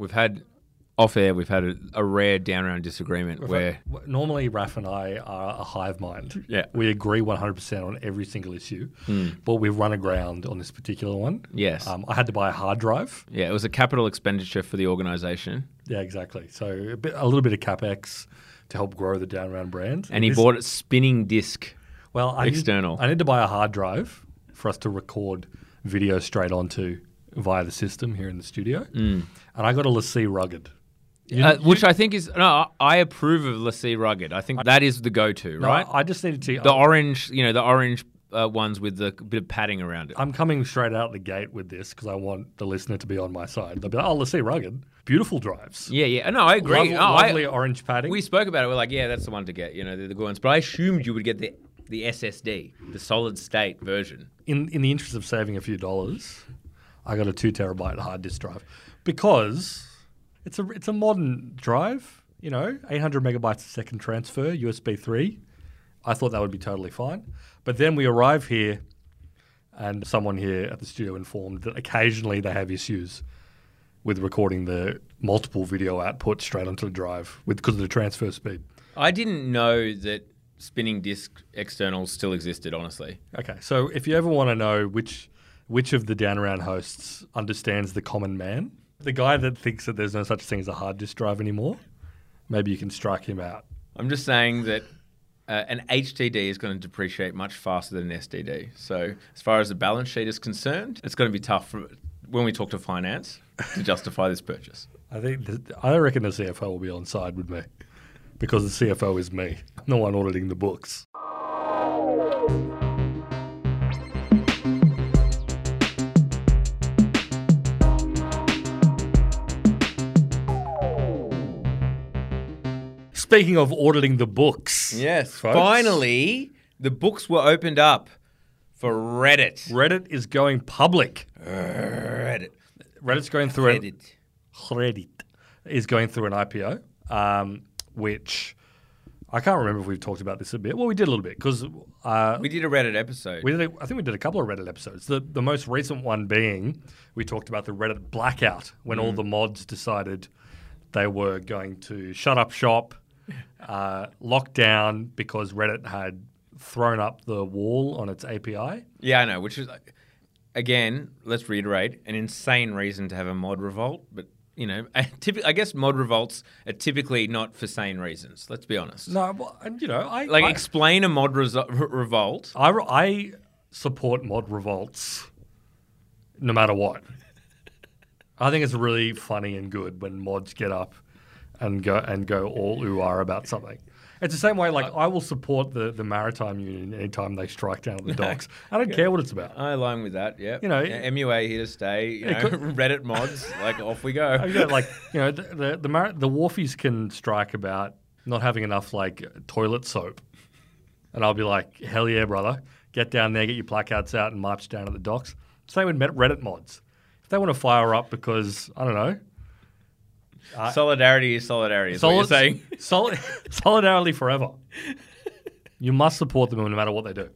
we've had off air. We've had a, a rare down round disagreement where Normally, Raf and I are a hive mind. Yeah. We agree 100% on every single issue, but we've run aground on this particular one. Yes. Um, I had to buy a hard drive. yeah, it was a capital expenditure for the organisation, Yeah, exactly. So a, bit, a little bit of capex to help grow the down round brand. and he This- bought a spinning disc. well, I external. Need, I need to buy a hard drive for us to record video straight onto via the system here in the studio. Mm. And I got a LaCie Rugged. You- Uh, which I think is no, I approve of LaCie Rugged. I think that is the go-to, No, right? I just needed to. the orange, you know, the orange uh, ones with the bit of padding around it. I'm coming straight out the gate with this because I want the listener to be on my side. They'll be like, oh, LaCie Rugged. Beautiful drives. yeah, yeah. No, I agree. Lovely, Oh, I- lovely orange padding. we spoke about it. We're like, yeah, that's the one to get. You know, the, the good ones. But I assumed you would get the the SSD, the solid state version. in, in the interest of saving a few dollars, I got a two terabyte hard disk drive because it's a, it's a modern drive, you know, 800 megabytes a second transfer, USB 3. I thought that would be totally fine. But then we arrive here, and someone here at the studio informed that occasionally they have issues with recording the multiple video output straight onto the drive with because of the transfer speed. I didn't know that spinning disc externals still existed. Honestly, Okay, so if you ever want to know which which of the down around hosts understands the common man, the guy that thinks that there's no such thing as a hard disk drive anymore, maybe you can strike him out. I'm just saying that. Uh, an HDD is going to depreciate much faster than an SDD. So, as far as the balance sheet is concerned, it's going to be tough for, when we talk to finance to justify this purchase. I think the, I reckon the CFO will be on side with me because the CFO is me, I'm the one auditing the books. Speaking of auditing the books, Yes, folks, finally, the books were opened up for Reddit. Reddit is going public. Reddit. Reddit's going through an, Reddit. Reddit is going through an IPO, um, which I can't remember if we've talked about this a bit. Well, we did a little bit because uh, We did a Reddit episode. we did. A, I think we did a couple of Reddit episodes. The the most recent one being we talked about the Reddit blackout when all the mods decided they were going to shut up shop, uh, lock down because Reddit had thrown up the wall on its API. yeah, I know. Which is again, let's reiterate, an insane reason to have a mod revolt. But you know, typi- I guess mod revolts are typically not for sane reasons. Let's be honest. No, well, and, you know, I Like, I, explain a mod reso- re- revolt. I, I support mod revolts no matter what. I think it's really funny and good when mods get up and go and go all ooh ah about something. It's the same way, like I will support the, the maritime union anytime they strike down at the docks. I don't care what it's about. I align with that. Yeah, You know, yeah, MUA here to stay. You know, could- Reddit mods. Like off we go. Like you know the the the, mar- the wharfies can strike about not having enough like toilet soap, and I'll be like, hell yeah, brother, get down there, get your placards out, and march down to the docks. Same with Met- Reddit mods. If they want to fire up because I don't know, solidarity is solidarity. Is you're saying. Solid, solidarity forever. You must support them no matter what they do.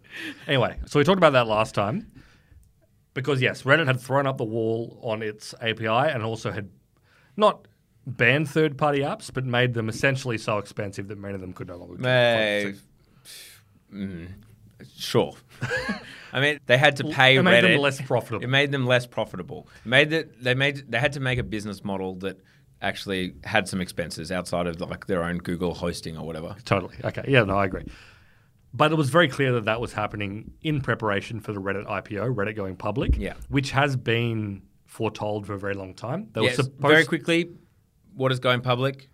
Anyway, so we talked about that last time. Because, yes, Reddit had thrown up the wall on its API and also had not banned third party apps, but made them essentially so expensive that many of them could no longer. May- Mm, sure. I mean, they had to pay It Reddit. made them less profitable. It made them less profitable. It made that they made they had to make a business model that actually had some expenses outside of like their own Google hosting or whatever. Totally. Okay. Yeah, no, I agree. But it was very clear that that was happening in preparation for the Reddit IPO, Reddit going public, Yeah. which has been foretold for a very long time. They were Yes, supposed very quickly, what is going public?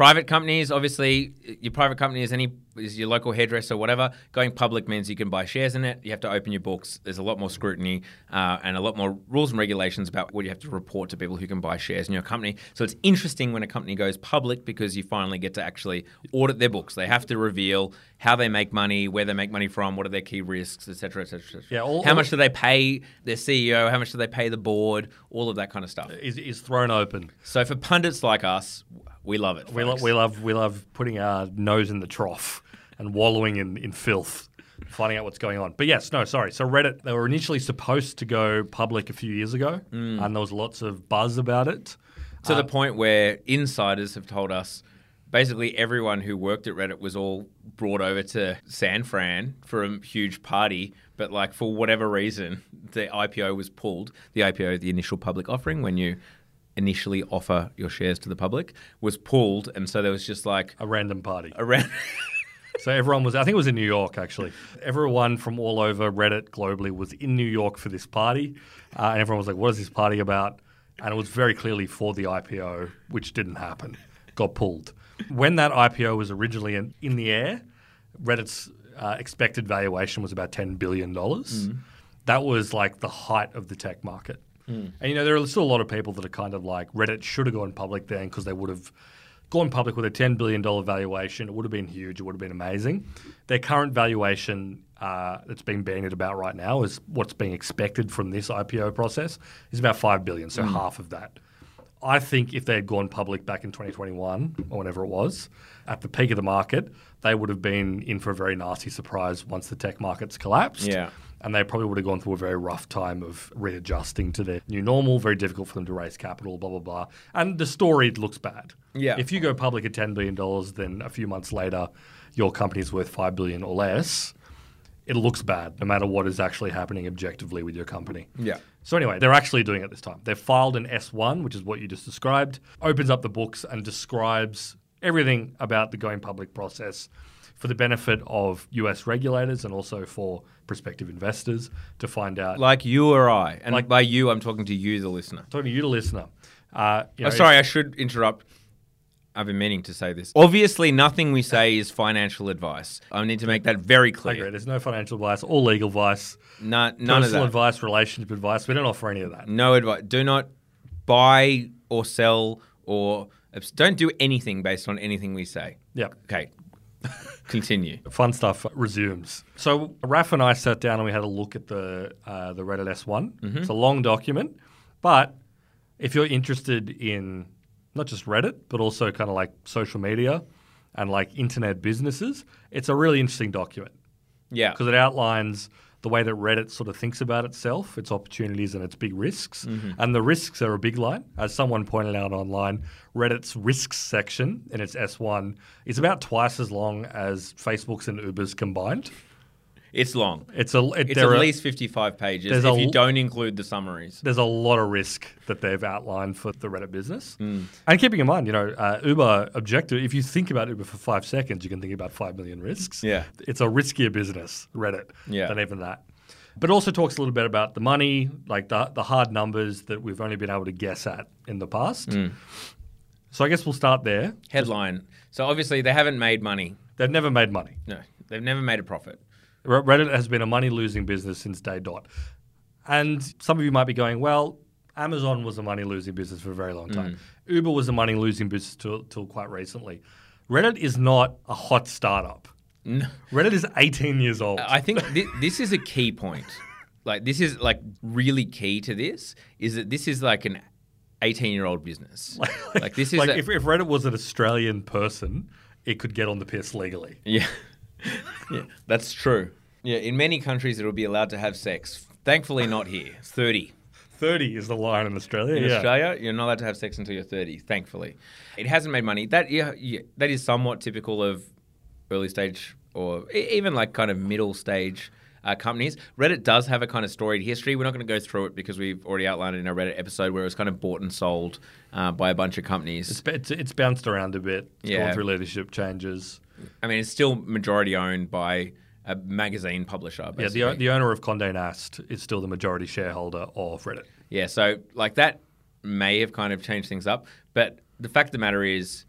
Private companies, obviously, your private company is any is your local hairdresser, whatever. Going public means you can buy shares in it. You have to open your books. There's a lot more scrutiny uh, and a lot more rules and regulations about what you have to report to people who can buy shares in your company. So it's interesting when a company goes public because you finally get to actually audit their books. They have to reveal how they make money, where they make money from, what are their key risks, etc., cetera, et cetera, et cetera. Yeah, all- how all- much do they pay their CEO? How much do they pay the board? All of that kind of stuff. is, is thrown open. So for pundits like us, we love it. We, lo- we love we love putting our nose in the trough and wallowing in, in filth, finding out what's going on. But yes, no, sorry. So Reddit, they were initially supposed to go public a few years ago, mm. and there was lots of buzz about it. To the uh, point where insiders have told us basically everyone who worked at Reddit was all brought over to San Fran for a huge party, but like for whatever reason, the IPO was pulled. The IPO, the initial public offering, when you initially offer your shares to the public, was pulled, and so there was just like A random party. around. So everyone was, I think it was in New York actually. Everyone from all over Reddit globally was in New York for this party. Uh, and everyone was like, what is this party about? And it was very clearly for the IPO, which didn't happen, got pulled. When that IPO was originally in, in the air, Reddit's uh, expected valuation was about $10 billion. That was like the height of the tech market. And you know, there are still a lot of people that are kind of like Reddit should have gone public then because they would have gone public with a $10 billion valuation. It would have been huge. It would have been amazing. Their current valuation uh, that's being bandied about right now is what's being expected from this IPO process is about 5 billion, so half of that. I think if they had gone public back in 2021 or whatever it was, at the peak of the market, they would have been in for a very nasty surprise once the tech markets collapsed Yeah. And they probably would have gone through a very rough time of readjusting to their new normal. Very difficult for them to raise capital, blah blah blah. And the story looks bad. Yeah. If you go public at ten billion dollars, then a few months later, your company's worth five billion or less. It looks bad, no matter what is actually happening objectively with your company. Yeah. So anyway, they're actually doing it this time. They've filed an S1, which is what you just described, opens up the books and describes everything about the going public process for the benefit of US regulators and also for prospective investors to find out. like you or I, and Like- by you, I'm talking to you, the listener. talking to you, the listener. Uh, you Oh, sorry, I should interrupt. I've been meaning to say this. Obviously, nothing we say is financial advice. I need to make that very I agree. clear. There's no financial advice or legal advice, No, none of personal that. advice, relationship advice. We don't offer any of that. No advice. Do not buy or sell or don't do anything based on anything we say. Yep. Okay. Continue. fun stuff resumes. So Raf and I sat down and we had a look at the uh, the Reddit S1. It's a long document, but if you're interested in not just Reddit but also kind of like social media and like internet businesses, it's a really interesting document Yeah. because it outlines the way that Reddit sort of thinks about itself, its opportunities and its big risks. Mm-hmm. And the risks are a big line. As someone pointed out online, Reddit's risks section in its S1 is about twice as long as Facebook's and Uber's combined. It's long. It's a it, It's at are- least 55 pages if a you don't include the summaries. there's a lot of risk that they've outlined for the Reddit business. Hmm. And keeping in mind, you know, uh, Uber objective, if you think about Uber for five seconds, you can think about five million risks. Yeah. It's a riskier business, Reddit, Yeah. than even that. But it also talks a little bit about the money, like the, the hard numbers that we've only been able to guess at in the past. Hmm. So I guess we'll start there. Headline. So obviously they haven't made money. They've never made money. No, they've never made a profit. Re- Reddit has been a money losing business since day dot. And some of you might be going, well, Amazon was a money losing business for a very long hmm. time. Uber was a money losing business till, till quite recently. Reddit is not a hot startup. No. Reddit is 18 years old. I think thi- this is a key point. Like this is like really key to this is that this is like an 18 year old business. like this is like a- if, if Reddit was an Australian person, it could get on the piss legally. yeah. yeah, that's true. Yeah, in many countries it'll be allowed to have sex. Thankfully not here. It's 30. 30 is the line in Australia. In yeah. Australia, you're not allowed to have sex until you're 30. Thankfully, it hasn't made money. That yeah, yeah that is somewhat typical of early stage or even like kind of middle stage uh, companies. Reddit does have a kind of storied history. We're not going to go through it because we've already outlined it in our Reddit episode where it was kind of bought and sold uh, by a bunch of companies. It's, it's, it's bounced around a bit. It's Yeah. gone through leadership changes. I mean, it's still majority owned by a magazine publisher. Yeah, the, the owner of Condé Nast is still the majority shareholder of Reddit. Yeah, so like that may have kind of changed things up, but the fact of the matter is,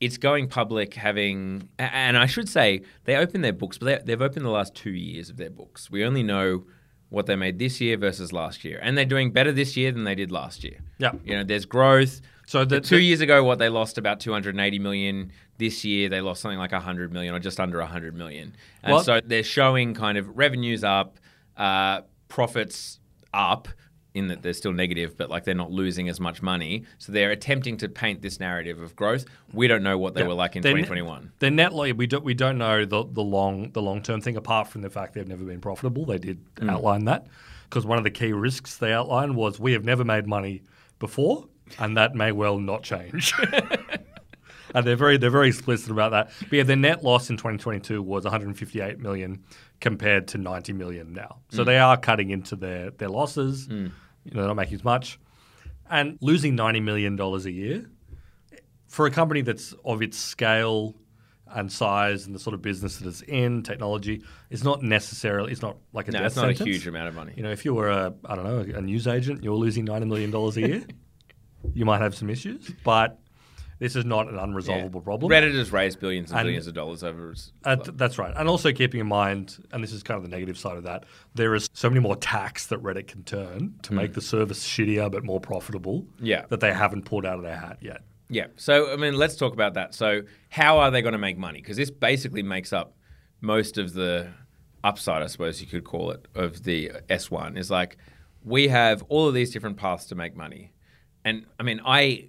it's going public having, and I should say they opened their books, but they, they've opened the last two years of their books. We only know what they made this year versus last year, and they're doing better this year than they did last year. Yeah. you know, there's growth. So the, Two the- years ago, what they lost about 280 million. This year, they lost something like 100 million or just under 100 million. And Well- so they're showing kind of revenues up, uh, profits up, in that they're still negative, but like they're not losing as much money. So they're attempting to paint this narrative of growth. We don't know what they Yeah. were like in 2021. They're net like we don't we don't know the the long the long term thing apart from the fact they've never been profitable. They did Mm. outline that because one of the key risks they outlined was we have never made money before and that may well not change. and they're very they're very explicit about that. But yeah, their net loss in 2022 was 158 million compared to 90 million now. So hmm. they are cutting into their their losses. Hmm. You know, they're not making as much, and losing 90 million dollars a year for a company that's of its scale and size and the sort of business that it's in, technology, is not necessarily it's not like a No, death it's not a huge amount of money. You know, if you were a I don't know a news agent, you're losing ninety million dollars a year, you might have some issues. But this is not an Yeah. unresolvable problem. Reddit has raised billions and, And- billions of dollars over. Uh, that's right, and also keeping in mind, and this is kind of the negative side of that, there is so many more tax that Reddit can turn to make the service shittier but more profitable. Yeah. that they haven't pulled out of their hat yet. Yeah. So, I mean, let's talk about that. So, how are they going to make money? Because this basically makes up most of the upside, I suppose you could call it, of the S1 is like we have all of these different paths to make money. And I mean, I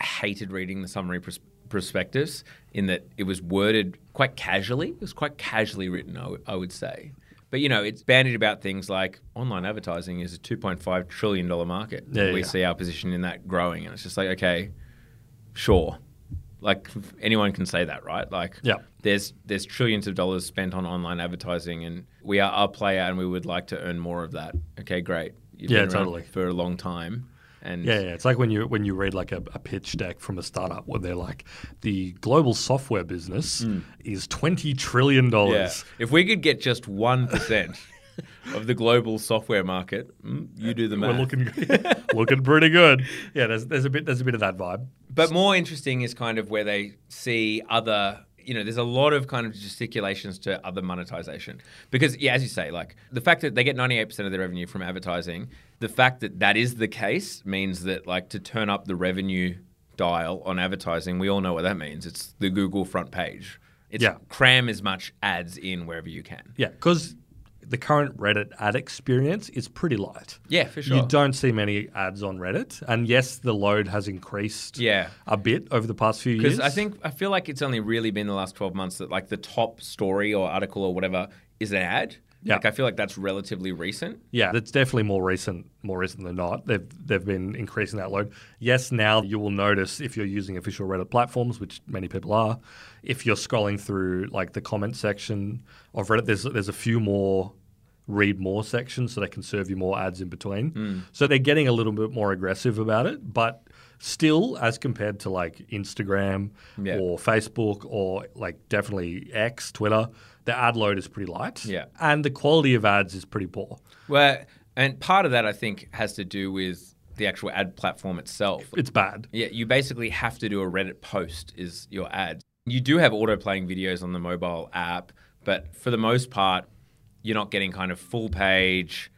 hated reading the summary pros- prospectus in that it was worded quite casually. It was quite casually written, I w- I would say. But you know, it's bandied about things like online advertising is a 2.5 trillion dollar market. Yeah, we yeah. see our position in that growing, and it's just like, okay, sure. Like anyone can say that, right? Like, Yeah. there's there's trillions of dollars spent on online advertising, and we are a player, and we would like to earn more of that. Okay, great. You've Yeah, totally. for a long time, and Yeah, yeah. It's like when you when you read like a, a pitch deck from a startup where they're like, the global software business Hmm. is twenty trillion yeah. dollars. If we could get just one percent of the global software market, mm, you do the math. We're looking looking pretty good. Yeah, there's there's a bit there's a bit of that vibe. But more interesting is kind of where they see other, you know, there's a lot of kind of gesticulations to other monetization. Because, yeah, as you say, like the fact that they get 98% of their revenue from advertising, the fact that that is the case means that, like, to turn up the revenue dial on advertising, we all know what that means. It's the Google front page. It's Yeah. cram as much ads in wherever you can. Yeah, because the current Reddit ad experience is pretty light. Yeah, for sure. You don't see many ads on Reddit, and yes, the load has increased. Yeah. a bit over the past few years. Because I think I feel like it's only really been the last twelve months that like the top story or article or whatever is an ad. Yeah. Like I feel like that's relatively recent. Yeah, that's definitely more recent, more recent than not. They've they've been increasing that load. Yes, now you will notice if you're using official Reddit platforms, which many people are, if you're scrolling through like the comment section of Reddit, there's there's a few more read more sections so they can serve you more ads in between. Hmm. So they're getting a little bit more aggressive about it, but still as compared to like Instagram Yeah. or Facebook or like definitely X, Twitter, the ad load is pretty light. Yeah. And the quality of ads is pretty poor. Well, and part of that I think has to do with the actual ad platform itself. It's bad. Yeah, you basically have to do a Reddit post is your ad. You do have auto playing videos on the mobile app, but for the most part, you're not getting kind of full page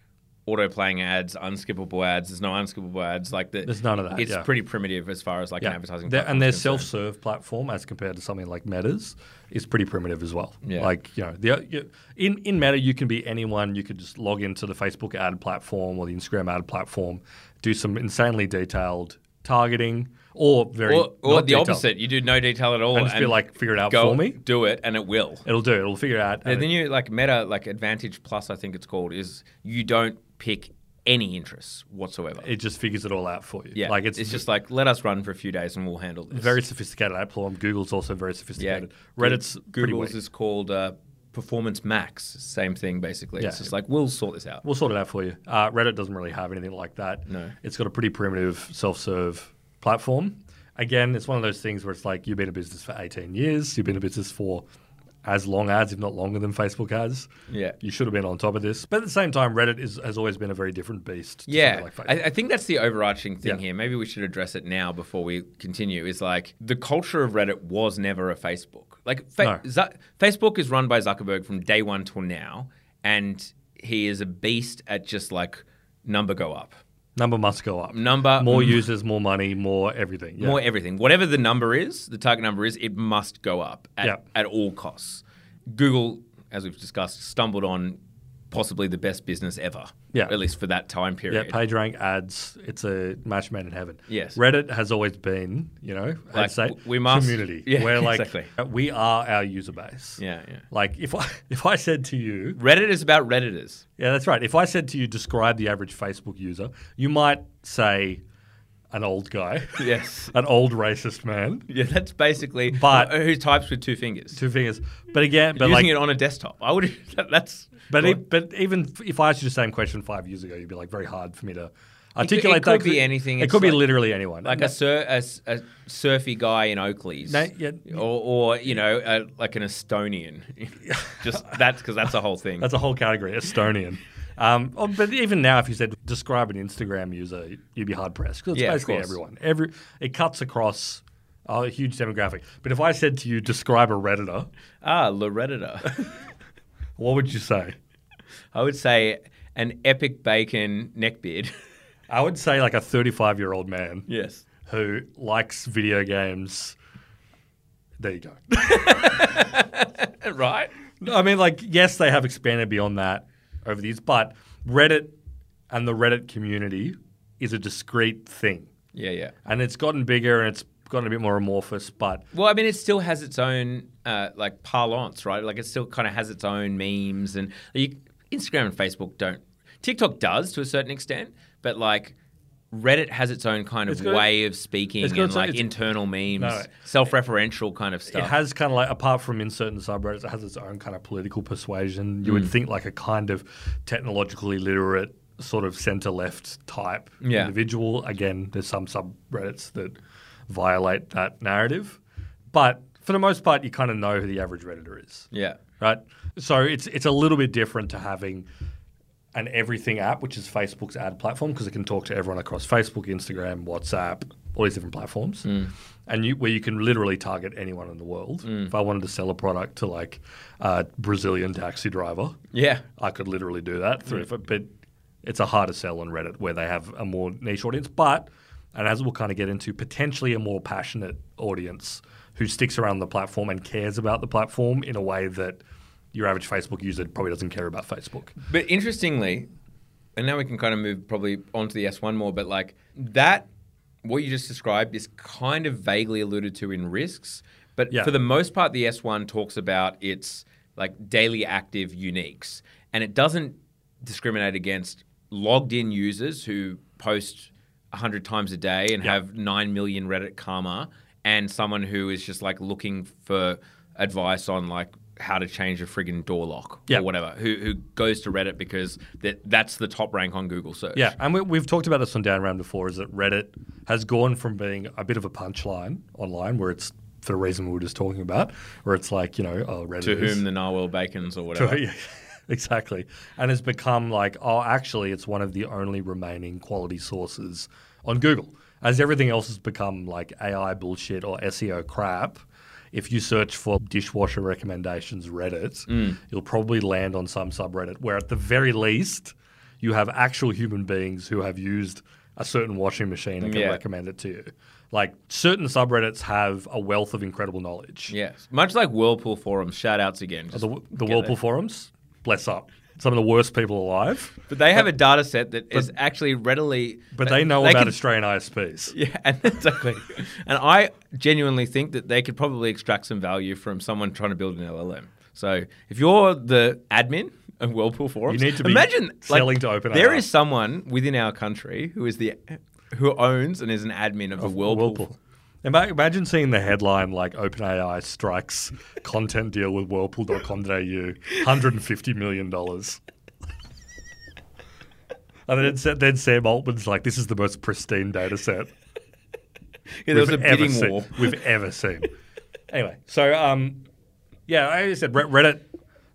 auto playing ads, unskippable ads. There's no unskippable ads. Like the, There's none of that, It's yeah. pretty primitive as far as like an advertising. And their self-serve platform, as compared to something like Meta's, is pretty primitive as well. Yeah. Like you know, the, you, in in Meta, you can be anyone. You could just log into the Facebook ad platform or the Instagram ad platform, do some insanely detailed targeting, or very or, or the detailed, opposite. You do no detail at all, and just be like, figure it out for me. do it, and it will. It'll do. it. It'll figure it out. The and it- new like Meta like Advantage Plus, I think it's called, is you don't pick any interests whatsoever. it just figures it all out for you. yeah, like it's, it's just like let us run for a few days and we'll handle this. very sophisticated platform. Google's also very sophisticated. yeah. Reddit's Google's is called uh, Performance Max. Same thing basically. Yeah. It's just like we'll sort this out. We'll sort it out for you. Uh, Reddit doesn't really have anything like that. No. It's got a pretty primitive self-serve platform. Again, it's one of those things where it's like you've been in business for 18 years. You've been in business for as long ads, if not longer than Facebook has. Yeah. You should have been on top of this. But at the same time, Reddit is, has always been a very different beast. to Yeah, like. I, I think that's the overarching thing Yeah. here. Maybe we should address it now before we continue. Is like the culture of Reddit was never a Facebook. Like fa- No. Zu- Facebook is run by Zuckerberg from day one till now, and he is a beast at just like number go up, Number must go up. number More users, more money, more everything. Yeah. more everything. Whatever the number is, the target number is, it must go up at, at all costs. Google, as we've discussed, stumbled on possibly the best business ever. Yeah. at least for that time period. Yeah. PageRank ads. It's a match made in heaven. Yes. Reddit has always been, you know, Like, I'd say we must- community. Yeah, where like exactly. we are our user base. yeah, yeah. Like if I if I said to you, Reddit is about redditors. yeah, that's right. If I said to you, describe the average Facebook user, you might say an old guy, Yes. an old racist man, Yeah, that's basically. But- who types with two fingers? two fingers. But again, but Using like, it on a desktop. I would. That's. but e- but even if I asked you the same question five years ago, you'd be like very hard for me to articulate it articulate. could that be anything. It It's could be literally anyone. like a, sur- a, a surfy guy in Oakley's, No, yeah. or, or you know, a, like an Estonian. Just that's because that's a whole thing. That's a whole category, Estonian. Um, oh, but even now, if you said describe an Instagram user, you'd be hard pressed because it's Yeah, basically everyone. Every it cuts across a huge demographic. But if I said to you, describe a redditor, ah, Loretta. what would you say? I would say an epic bacon neckbeard. I would say like a 35 year old man yes. who likes video games. There you go. Right. No, I mean, like, yes, they have expanded beyond that over the years, but Reddit and the Reddit community is a discrete thing. Yeah, yeah. And it's gotten bigger and it's gotten a bit more amorphous, but Well, I mean, it still has its own uh, like parlance, right? Like it still kind of has its own memes, and you, Instagram and Facebook don't. TikTok does to a certain extent, but like Reddit has its own kind of got- way of speaking and its like internal memes, No. self-referential kind of stuff. it has kind of like, apart from in certain subreddits, it has its own kind of political persuasion. You would Mm. think like a kind of technologically literate, sort of center left type Yeah. individual. Again, there's some subreddits that violate that narrative. But for the most part, you kind of know who the average Redditor is. yeah, right? So it's it's a little bit different to having an everything app, which is Facebook's ad platform, because it can talk to everyone across Facebook, Instagram, WhatsApp, all these different platforms, mm. and you, where you can literally target anyone in the world. Mm. If I wanted to sell a product to like a Brazilian taxi driver, yeah, I could literally do that through. Mm. But it's a harder sell on Reddit where they have a more niche audience, but and as we'll kind of get into, potentially a more passionate audience who sticks around the platform and cares about the platform in a way that your average Facebook user probably doesn't care about Facebook. But interestingly, and now we can kind of move probably onto the S1 more, but like that, what you just described is kind of vaguely alluded to in risks. But Yeah. for the most part, the S1 talks about its like daily active uniques. And it doesn't discriminate against logged in users who post 100 times a day and Yeah. have 9 million Reddit karma and someone who is just like looking for advice on like how to change a friggin' door lock or whatever, who, who goes to Reddit because that, that's the top rank on Google search. Yeah, and we, we've talked about this on Down Round before. Is that Reddit has gone from being a bit of a punchline online, where it's for the reason we were just talking about, where it's like you know, oh, Reddit To is, whom the narwhal bacons or whatever. Yeah, exactly. And has become like, oh, actually, it's one of the only remaining quality sources on Google. As everything else has become like AI bullshit or SEO crap, if you search for dishwasher recommendations Reddit, Mm. you'll probably land on some subreddit where, at the very least, you have actual human beings who have used a certain washing machine and can Yeah. recommend it to you. Like certain subreddits have a wealth of incredible knowledge. Yes. Much like Whirlpool forums, shout outs again. The, the Whirlpool forums, bless up. Some of the worst people alive, But they have a data set that is actually readily. but they know about can- Australian ISPs. Yeah, and exactly. and I genuinely think that they could probably extract some value from someone trying to build an LLM. So if you're the admin of Whirlpool forums, You need to be imagine like, selling to OpenAI. There is someone within our country who is the who owns and is an admin of, the Whirlpool. Ima- Imagine seeing the headline like OpenAI strikes content deal with Whirlpool.com.au, $150 million. And then, then Sam Altman's like, this is the most pristine data set Yeah, there was a we've ever bidding seen- war. we've ever seen. anyway, so um, yeah, I said Reddit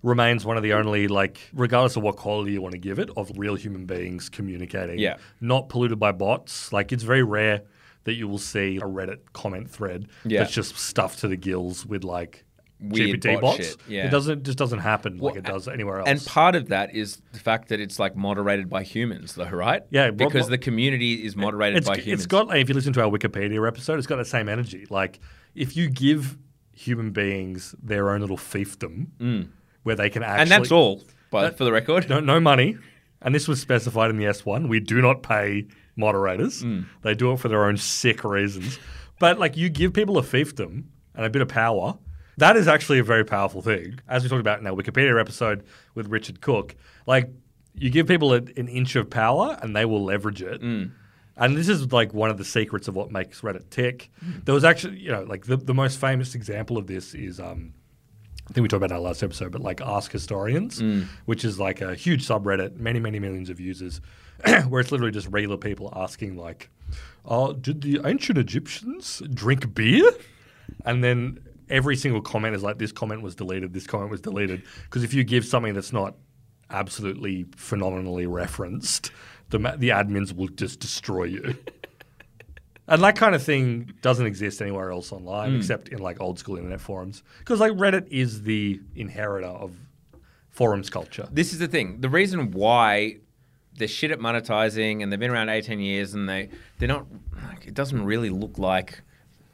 remains one of the only like, regardless of what quality you want to give it, of real human beings communicating. Yeah. not polluted by bots. Like it's very rare that you will see a Reddit comment thread Yeah. that's just stuffed to the gills with like Weird GPT bot bots. yeah. It doesn't just doesn't happen like it does anywhere else. And part of that is the fact that it's like moderated by humans, though, right? Yeah, what- because the community is moderated by It's got if you listen to our Wikipedia episode, it's got the same energy. Like if you give human beings their own little fiefdom where they can actually Mm. and that's all. But That- for the record, no, no money, and this was specified in the S1. We do not pay moderators. Mm. They do it for their own sick reasons. But like you give people a fiefdom and a bit of power, that is actually a very powerful thing. As we talked about in our Wikipedia episode with Richard Cook, like you give people a, an inch of power and they will leverage it. Mm. And this is like one of the secrets of what makes Reddit tick. There was actually, you know, like the, the most famous example of this is um, I think we talked about that last episode, but like Ask Historians, mm. which is like a huge subreddit, many, many millions of users, where it's literally just regular people asking, like, oh, did the ancient Egyptians drink beer? And then every single comment is like, this comment was deleted, this comment was deleted. Because if you give something that's not absolutely phenomenally referenced, the, the admins will just destroy you. And that kind of thing doesn't exist anywhere else online except in like old school internet forums. Because like Reddit is the inheritor of forums culture. This is the thing. The reason why they're shit at monetizing and they've been around 18 years and they, they're not, like, it doesn't really look like,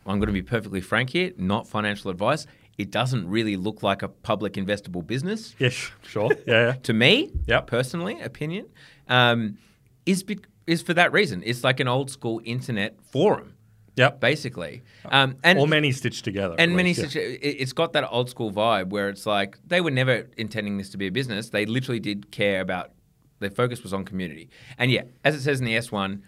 I'm going to be perfectly frank here, not financial advice. It doesn't really look like a public investable business Yes, sure. Yeah, yeah. to me, Yep. personally, opinion, um, is bec is for that reason. It's like an old school internet forum, Yep. basically. Um, and or many stitched together. and many least, yeah. it- it's got that old school vibe where it's like they were never intending this to be a business. They literally did care about their focus was on community. And yeah, as it says in the S1,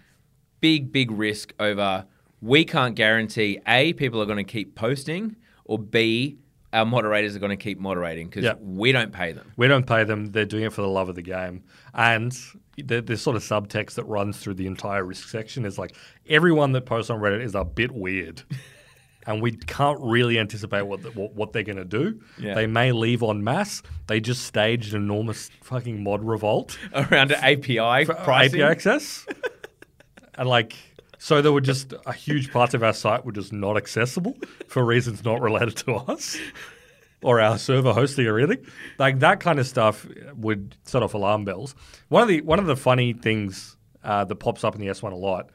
big big risk over we can't guarantee A people are going to keep posting or B our moderators are going to keep moderating because Yeah. we don't pay them. We don't pay them. They're doing it for the love of the game. And the, the sort of subtext that runs through the entire risk section is like everyone that posts on Reddit is a bit weird. and we can't really anticipate what, the, what, what they're going to do. Yeah. They may leave en masse. They just staged an enormous fucking mod revolt Around API for pricing. API access. and like, so there were just a huge parts of our site were just not accessible for reasons not related to us or our server hosting or anything. Like that kind of stuff would set off alarm bells. One of the one of the funny things uh, that pops up in the S1 a lot,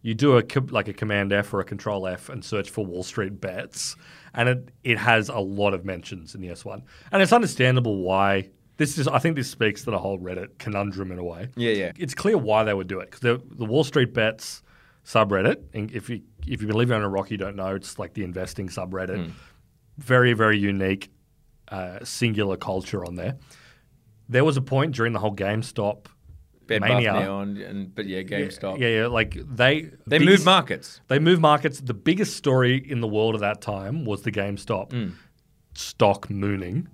you do a like a Command F or a Control F and search for Wall Street bets, and it it has a lot of mentions in the S1, and it's understandable why. This is, I think, this speaks to the whole Reddit conundrum in a way. Yeah, yeah. It's clear why they would do it because the, the Wall Street bets subreddit. And if you if you've been living on a rock, you don't know. It's like the investing subreddit. Very very unique, uh, singular culture on there. There was a point during the whole GameStop Bed mania. Neon, and but yeah, GameStop. Yeah, yeah, like they They biggest- move markets. They move markets. The biggest story in the world at that time was the GameStop Mm. stock mooning.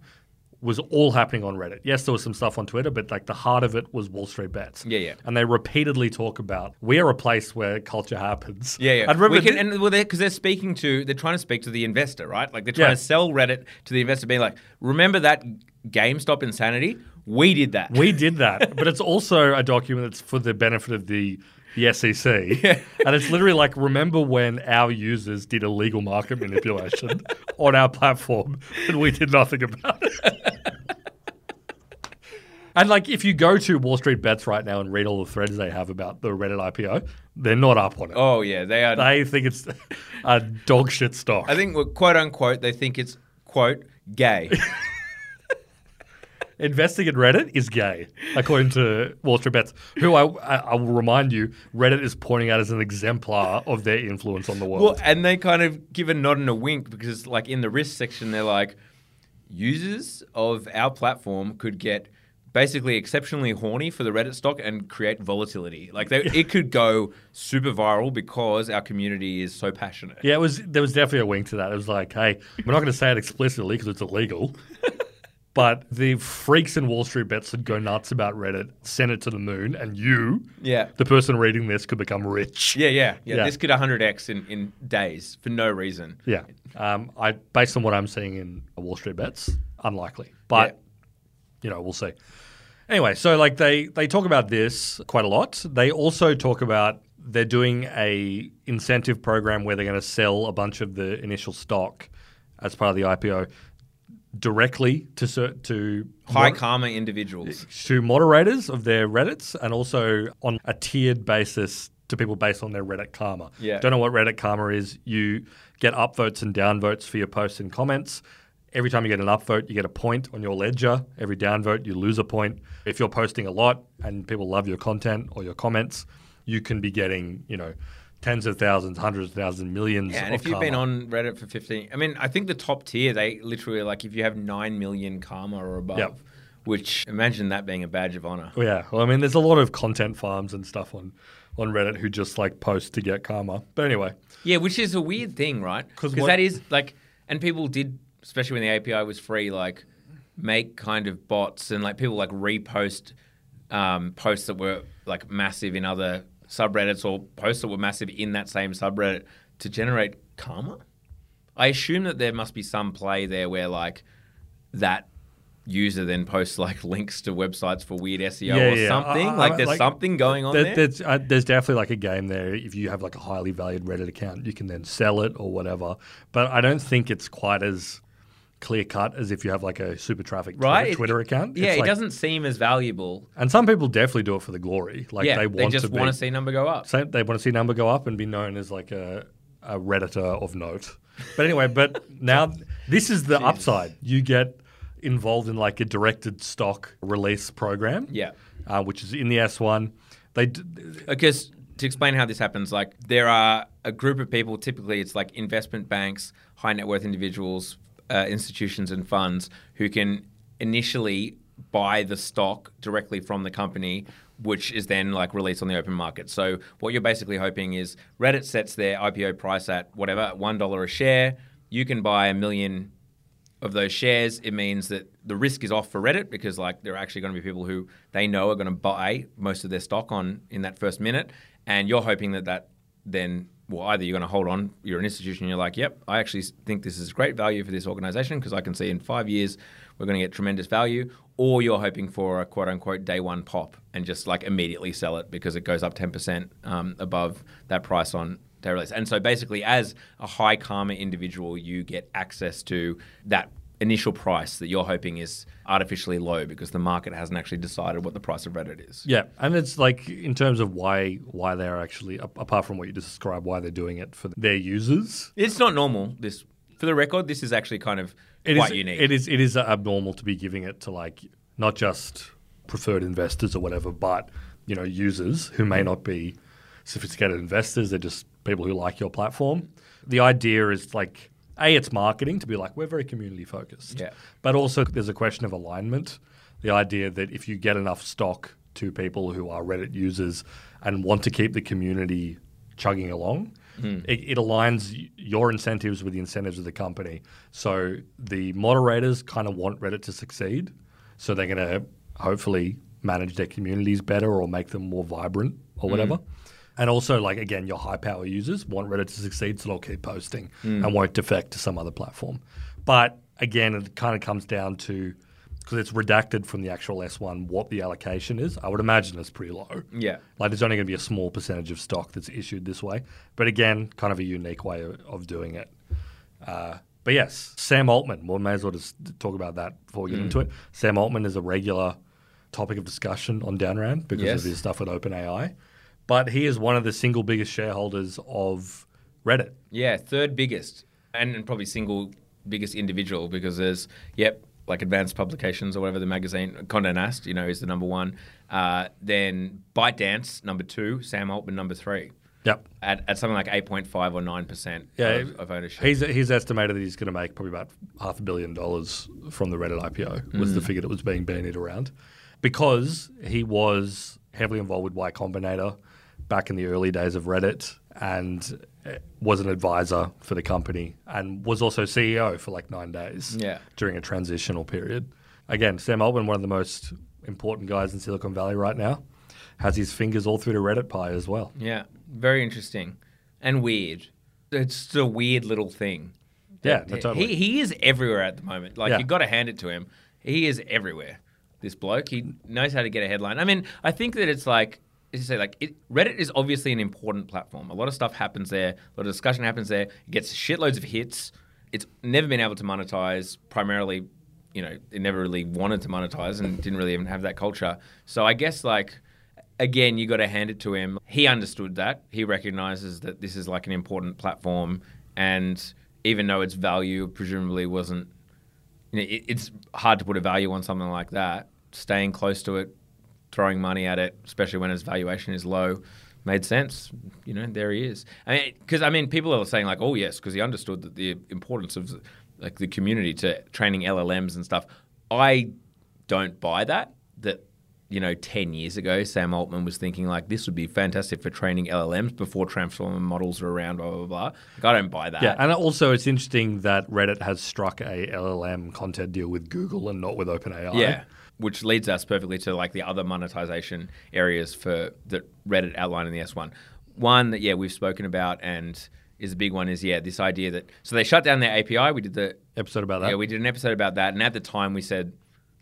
Was all happening on Reddit. Yes, there was some stuff on Twitter, but like the heart of it was Wall Street bets. Yeah, yeah. And they repeatedly talk about we are a place where culture happens. Yeah, yeah. I remember we can, and well, because they're, speaking to, they're trying to speak to the investor, right? Like they're trying Yeah. to sell Reddit to the investor, being like, "Remember that GameStop insanity? We did that." we did that, but it's also a document that's for the benefit of the the SEC. And it's literally like, remember when our users did illegal market manipulation on our platform and we did nothing about it? and like, if you go to Wall Street Bets right now and read all the threads they have about the Reddit IPO, they're not up on it. oh yeah, they are. They think it's a dog shit stock. I think, quote unquote, they think it's quote gay. Investing in Reddit is gay, according to Wall Street Bets, who I, I, I will remind you, Reddit is pointing out as an exemplar of their influence on the world. well, and they kind of give a nod and a wink because, like, in the risk section, they're like, users of our platform could get basically exceptionally horny for the Reddit stock and create volatility. Like, they, it could go super viral because our community is so passionate. yeah, it was. There was definitely a wink to that. It was like, hey, we're not going to say it explicitly because it's illegal. But the freaks in Wall Street Bets would go nuts about Reddit, send it to the moon, and you, Yeah. the person reading this, could become rich. Yeah, yeah, yeah. Yeah. This could 100x in, in days for no reason. Yeah. Um, I based on what I'm seeing in Wall Street Bets, unlikely. But you know, we'll see. Anyway, so like they they talk about this quite a lot. They also talk about they're doing a incentive program where they're going to sell a bunch of the initial stock as part of the IPO directly to to High mod- karma individuals. to moderators of their Reddits and also on a tiered basis to people based on their Reddit karma. Yeah. Don't know what Reddit karma is. You get upvotes and downvotes for your posts and comments. Every time you get an upvote, you get a point on your ledger. Every downvote, you lose a point. If you're posting a lot and people love your content or your comments, you can be getting, you know, tens of thousands, hundreds of thousands, millions Yeah, and if you've been on Reddit for 15, I mean, I think the top tier, they literally like if you have 9 million karma or above, Yep. which imagine that being a badge of honor. Well, yeah. Well, I mean, there's a lot of content farms and stuff on on Reddit who just like post to get karma. But anyway, Yeah, which is a weird thing, right? 'Cause Because that is like, and people did, especially when the API was free, like make kind of bots and like people like repost um, posts that were like massive in other subreddits or posts that were massive in that same subreddit to generate karma. I assume that there must be some play there where like that user then posts like links to websites for weird SEO Yeah, or yeah. something. I- I- like there's like, something going on there, there. there's uh, there's definitely like a game there. If you have like a highly valued Reddit account, you can then sell it or whatever. But I don't think it's quite as clear cut as if you have like a super traffic Twitter, Right? It- Twitter account. yeah, It's it like- doesn't seem as valuable. And some people definitely do it for the glory. Like yeah, they want they just to want to see number go up. So they want to see number go up and be known as like a, a redditor of note. But anyway, but now this is the upside. You get involved in like a directed stock release program. Yeah. uh, which is in the S1. They d- Because to explain how this happens, like there are a group of people. Typically, it's like investment banks, high net worth individuals, uh, institutions, and funds who can initially buy the stock directly from the company, which is then like released on the open market. So what you're basically hoping is Reddit sets their IPO price at whatever one dollar a share. You can buy a million of those shares, it means that the risk is off for Reddit because like there are actually going to be people who they know are going to buy most of their stock on in that first minute, and you're hoping that that then well either you're going to hold on, you're an institution, you're like, yep, I actually think this is great value for this organization because I can see in five years we're going to get tremendous value, or you're hoping for a quote unquote day one pop and just like immediately sell it because it goes up ten percent um, above that price on day release. And so basically, as a high karma individual, you get access to that initial price that you're hoping is artificially low because the market hasn't actually decided what the price of Reddit is. yeah, and it's like in terms of why why they're actually apart from what you just described, why they're doing it for their users. It's not normal. This, for the record, this is actually kind of It quite is- unique. It is it is abnormal to be giving it to like not just preferred investors or whatever, but you know users who may not be sophisticated investors. They're just people who like your platform. The idea is like a it's marketing to be like we're very community focused. Yeah. But also there's a question of alignment. The idea that if you get enough stock to people who are Reddit users and want to keep the community chugging along, hmm. it, it aligns your incentives with the incentives of the company. So the moderators kind of want Reddit to succeed. So they're going to hopefully manage their communities better or make them more vibrant or hmm. whatever. And also, like again, your high power users want Reddit to succeed, so they'll keep posting and won't defect to some other platform. But again, it kind of comes down to because it's redacted from the actual S1 what the allocation is. I would imagine it's pretty low. yeah. Like there's only going to be a small percentage of stock that's issued this way. But again, kind of a unique way of, of doing it. Uh, but yes, Sam Altman. We may as well just talk about that before we get into it. Sam Altman is a regular topic of discussion on Downround because Yes. of his stuff with OpenAI. But he is one of the single biggest shareholders of Reddit. Yeah, third biggest, and, probably single biggest individual because there's yep, like Advanced Publications or whatever the magazine, Condé Nast, you know, is the number one. Uh, then ByteDance number two, Sam Altman number three, Yep. at, at something like eight point five or nine percent Yeah, of, of ownership. He's, he's estimated that he's going to make probably about half a billion dollars from the Reddit IPO, was the figure that was being bandied around. Because he was heavily involved with Y Combinator back in the early days of Reddit and was an advisor for the company and was also CEO for like nine days Yeah. during a transitional period. Again, Sam Altman, one of the most important guys in Silicon Valley right now, has his fingers all through the Reddit pie as well. yeah, very interesting and weird. It's a weird little thing. Yeah, no, totally. He, he is everywhere at the moment. Like Yeah. you got to hand it to him. He is everywhere. This bloke, he knows how to get a headline. I mean, I think that it's like as you say, like it, Reddit is obviously an important platform. A lot of stuff happens there. A lot of discussion happens there. It gets shitloads of hits. It's never been able to monetize. Primarily, you know, it never really wanted to monetize and didn't really even have that culture. So I guess like again, you got to hand it to him. He understood that. He recognizes that this is like an important platform, and even though its value presumably wasn't, you know, it, it's hard to put a value on something like that. Staying close to it, throwing money at it, especially when its valuation is low, made sense. You know, there he is. I mean, because I mean, people are saying like, oh yes, because he understood that the importance of like the community to training LLMs and stuff. I don't buy that. That you know, 10 years ago, Sam Altman was thinking like this would be fantastic for training LLMs before transformer models were around, blah, blah, blah. Like, I don't buy that. Yeah, and also it's interesting that Reddit has struck a LLM content deal with Google and not with OpenAI. Yeah. Which leads us perfectly to like the other monetization areas for that Reddit outlined in the S1. One that yeah we've spoken about and is a big one is yeah this idea that so they shut down their API. We did the Episode about that. yeah we did an episode about that, and at the time we said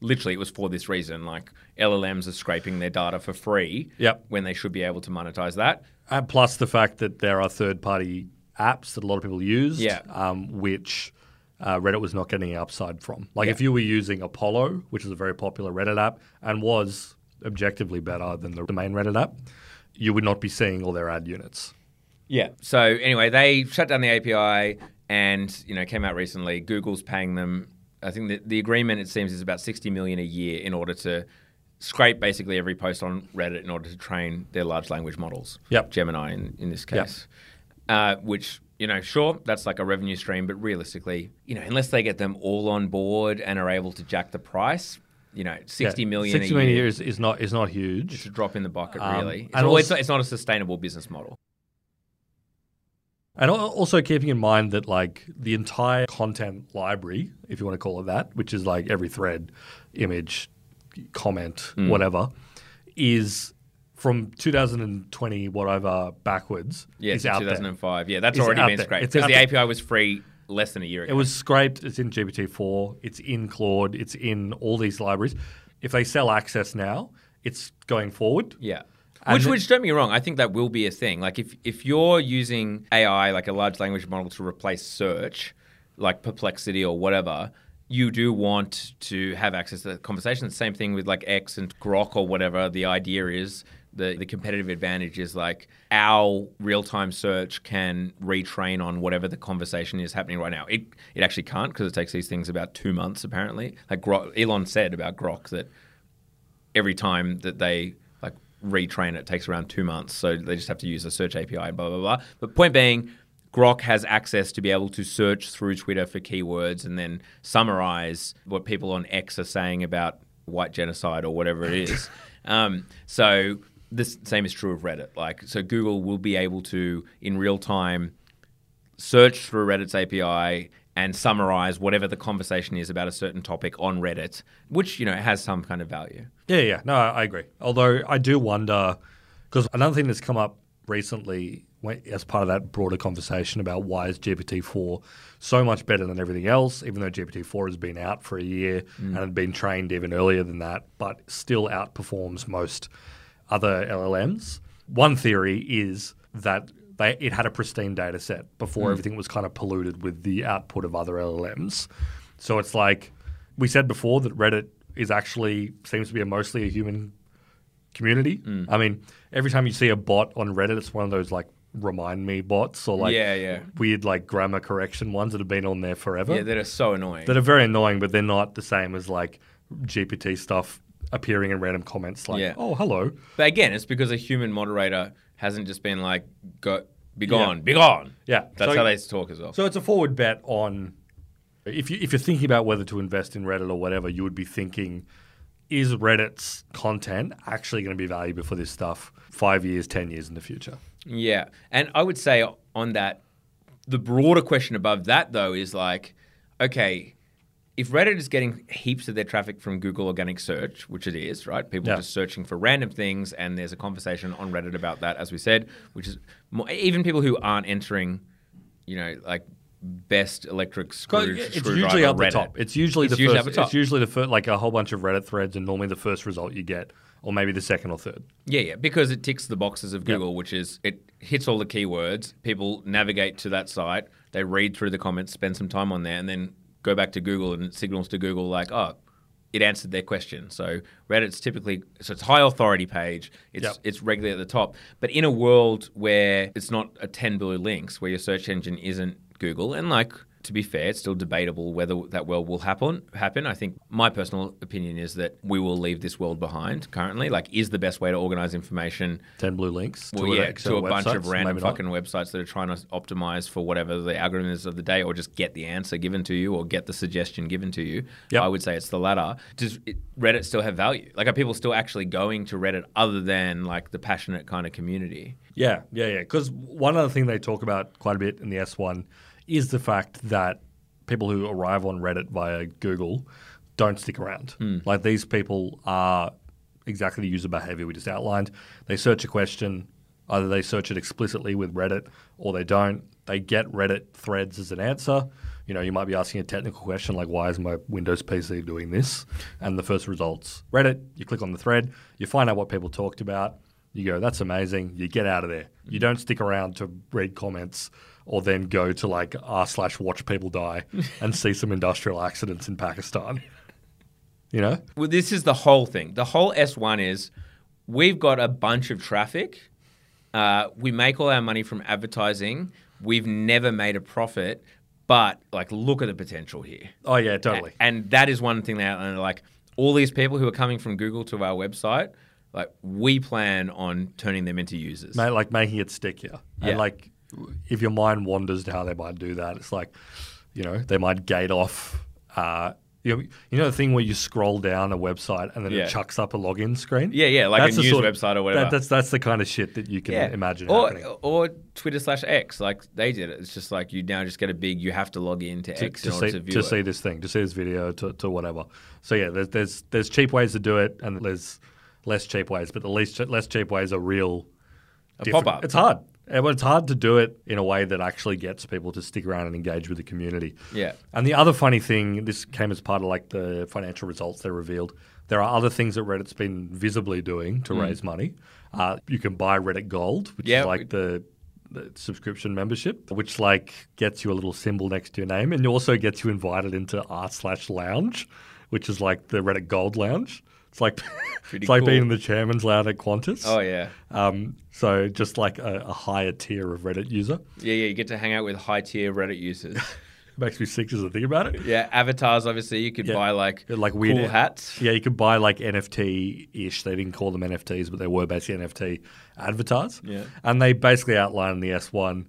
literally it was for this reason like LLMs are scraping their data for free. Yep. When they should be able to monetize that. And plus the fact that there are third party apps that a lot of people use, Yeah. um, which uh, Reddit was not getting upside from. Like Yeah. if you were using Apollo, which is a very popular Reddit app and was objectively better than the, main Reddit app, you would not be seeing all their ad units. Yeah. So anyway, they shut down the API and you know came out recently. Google's paying them. I think the, the agreement it seems is about sixty million a year in order to scrape basically every post on Reddit in order to train their large language models. Yep. Gemini in, in this Yep. case, uh, which. You know, sure, that's like a revenue stream, but realistically, you know, unless they get them all on board and are able to jack the price, you know, sixty Yeah. million 60 a million year, is, is not is not huge. it's a drop in the bucket, Um, really. It's, and al- it's, also- not, it's not a sustainable business model. And also keeping in mind that like the entire content library, if you want to call it that, which is like every thread, image, comment, Hmm. whatever, is from 2020 whatever backwards Yeah, is since out there. 2005. Yeah, that's It's already been there. scraped It's because the there. API was free less than a year ago. It was scraped. It's in GPT-4. It's in Claude. It's in all these libraries. If they sell access now, it's going forward. yeah. And Which, which don't get me wrong, I think that will be a thing. Like if if you're using AI, like a large language model, to replace search, like Perplexity or whatever, you do want to have access to that conversation. The same thing with like X and Grok or whatever. The idea is the the competitive advantage is like our real time search can retrain on whatever the conversation is happening right now. It it actually can't because it takes these things about two months apparently. Like Grok, Elon said about Grok that every time that they like retrain it takes around two months. So they just have to use a search API and blah blah blah. But point being, Grok has access to be able to search through Twitter for keywords and then summarize what people on X are saying about white genocide or whatever it is. um, so this same is true of Reddit. Like so Google will be able to in real time search through Reddit's API and summarize whatever the conversation is about a certain topic on Reddit, which you know has some kind of value. Yeah, yeah. No, I I agree. Although I do wonder, because another thing that's come up recently as part of that broader conversation about why is GPT-4 so much better than everything else, even though GPT-4 has been out for a year mm. and had been trained even earlier than that, but still outperforms most other LLMs. One theory is that they, it had a pristine data set before everything was kind of polluted with the output of other LLMs. So it's like we said before that Reddit is actually seems to be a mostly a human community. Mm. I mean, every time you see a bot on Reddit, it's one of those like remind me bots or like Yeah, yeah. weird like grammar correction ones that have been on there forever Yeah, that are so annoying. that are very annoying, but they're not the same as like GPT stuff appearing in random comments like, Yeah. oh, hello. but again, it's because a human moderator hasn't just been like, "Go, be gone, be gone." Yeah. That's So- how they talk as well. So it's a forward bet on if you if you're thinking about whether to invest in Reddit or whatever, you would be thinking, is Reddit's content actually going to be valuable for this stuff five years, ten years in the future? Yeah. And I would say on that, the broader question above that, though, is like, okay, if Reddit is getting heaps of their traffic from Google organic search, which it is, right? People Yeah. just searching for random things, and there's a conversation on Reddit about that, as we said, which is more, even people who aren't entering, you know, like best electric screw, it's usually up the Reddit. top. It's usually It's the usually first. the. It's usually the first, like a whole bunch of Reddit threads, and normally the first result you get, or maybe the second or third. Yeah, yeah, because it ticks the boxes of Google, which is it hits all the keywords. People navigate to that site, they read through the comments, spend some time on there, and then go back to Google and it signals to Google like, oh, it answered their question. So Reddit's typically so it's high authority page. It's Yep. it's regularly at the top. But in a world where it's not a ten blue links, where your search engine isn't Google, and like to be fair, it's still debatable whether that world will happen. Happen. I think my personal opinion is that we will leave this world behind. Currently, like, is the best way to organize information. Ten blue links to, Well, an yeah, to a bunch of random fucking websites that are trying to optimize for whatever the algorithm is of the day, or just get the answer given to you, or get the suggestion given to you. Yep. I would say it's the latter. Does Reddit still have value? Like, are people still actually going to Reddit other than like the passionate kind of community? Yeah, yeah, yeah. Because one other thing they talk about quite a bit in the S1 is the fact that people who arrive on Reddit via Google don't stick around. Hmm. Like these people are exactly the user behavior we just outlined. They search a question, either they search it explicitly with Reddit or they don't. They get Reddit threads as an answer. You know, you might be asking a technical question like, why is my Windows PC doing this? And the first results, Reddit, you click on the thread, you find out what people talked about, you go, that's amazing. You get out of there. You don't stick around to read comments or then go to like r slash watch people die and see some industrial accidents in Pakistan. You know? Well, this is the whole thing. The whole S1 is we've got a bunch of traffic. Uh, we make all our money from advertising. We've never made a profit, but like, look at the potential here. Oh yeah, totally. A- And that is one thing that, and like, all these people who are coming from Google to our website, like, we plan on turning them into users. Ma- like making it stickier. Yeah. And like if your mind wanders to how they might do that, it's like, you know, they might gate off uh you know, you know the thing where you scroll down a website and then Yeah. it chucks up a login screen? Yeah, yeah, like a news sort of- website or whatever. That, that's that's the kind of shit that you can imagine or, happening. Or Twitter slash X, like they did it. It's just like you now just get a big, you have to log in to, to, X to see, to view to see this thing, to see this video, to, to whatever. So yeah, there's, there's there's cheap ways to do it, and there's less cheap ways, but the least less cheap ways are real. A pop-up. It's hard. But it's hard to do it in a way that actually gets people to stick around and engage with the community. Yeah. And the other funny thing, this came as part of like the financial results they revealed. There are other things that Reddit's been visibly doing to raise money. Uh, you can buy Reddit Gold, which. Yeah, is like the, the subscription membership, which like gets you a little symbol next to your name, and also gets you invited into r slash lounge, which is like the Reddit Gold Lounge. It's like it's like cool. being in the chairman's lounge at Qantas. Oh yeah, Um, so just like a, a higher tier of Reddit user. yeah, yeah. You get to hang out with high tier Reddit users. Makes me sick just to think about it. yeah, avatars. Obviously, you could Yeah. buy like Like weird cool hats. Yeah, you could buy like NFT ish. They didn't call them NFTs, but they were basically NFT avatars. Yeah. And they basically outline in the S1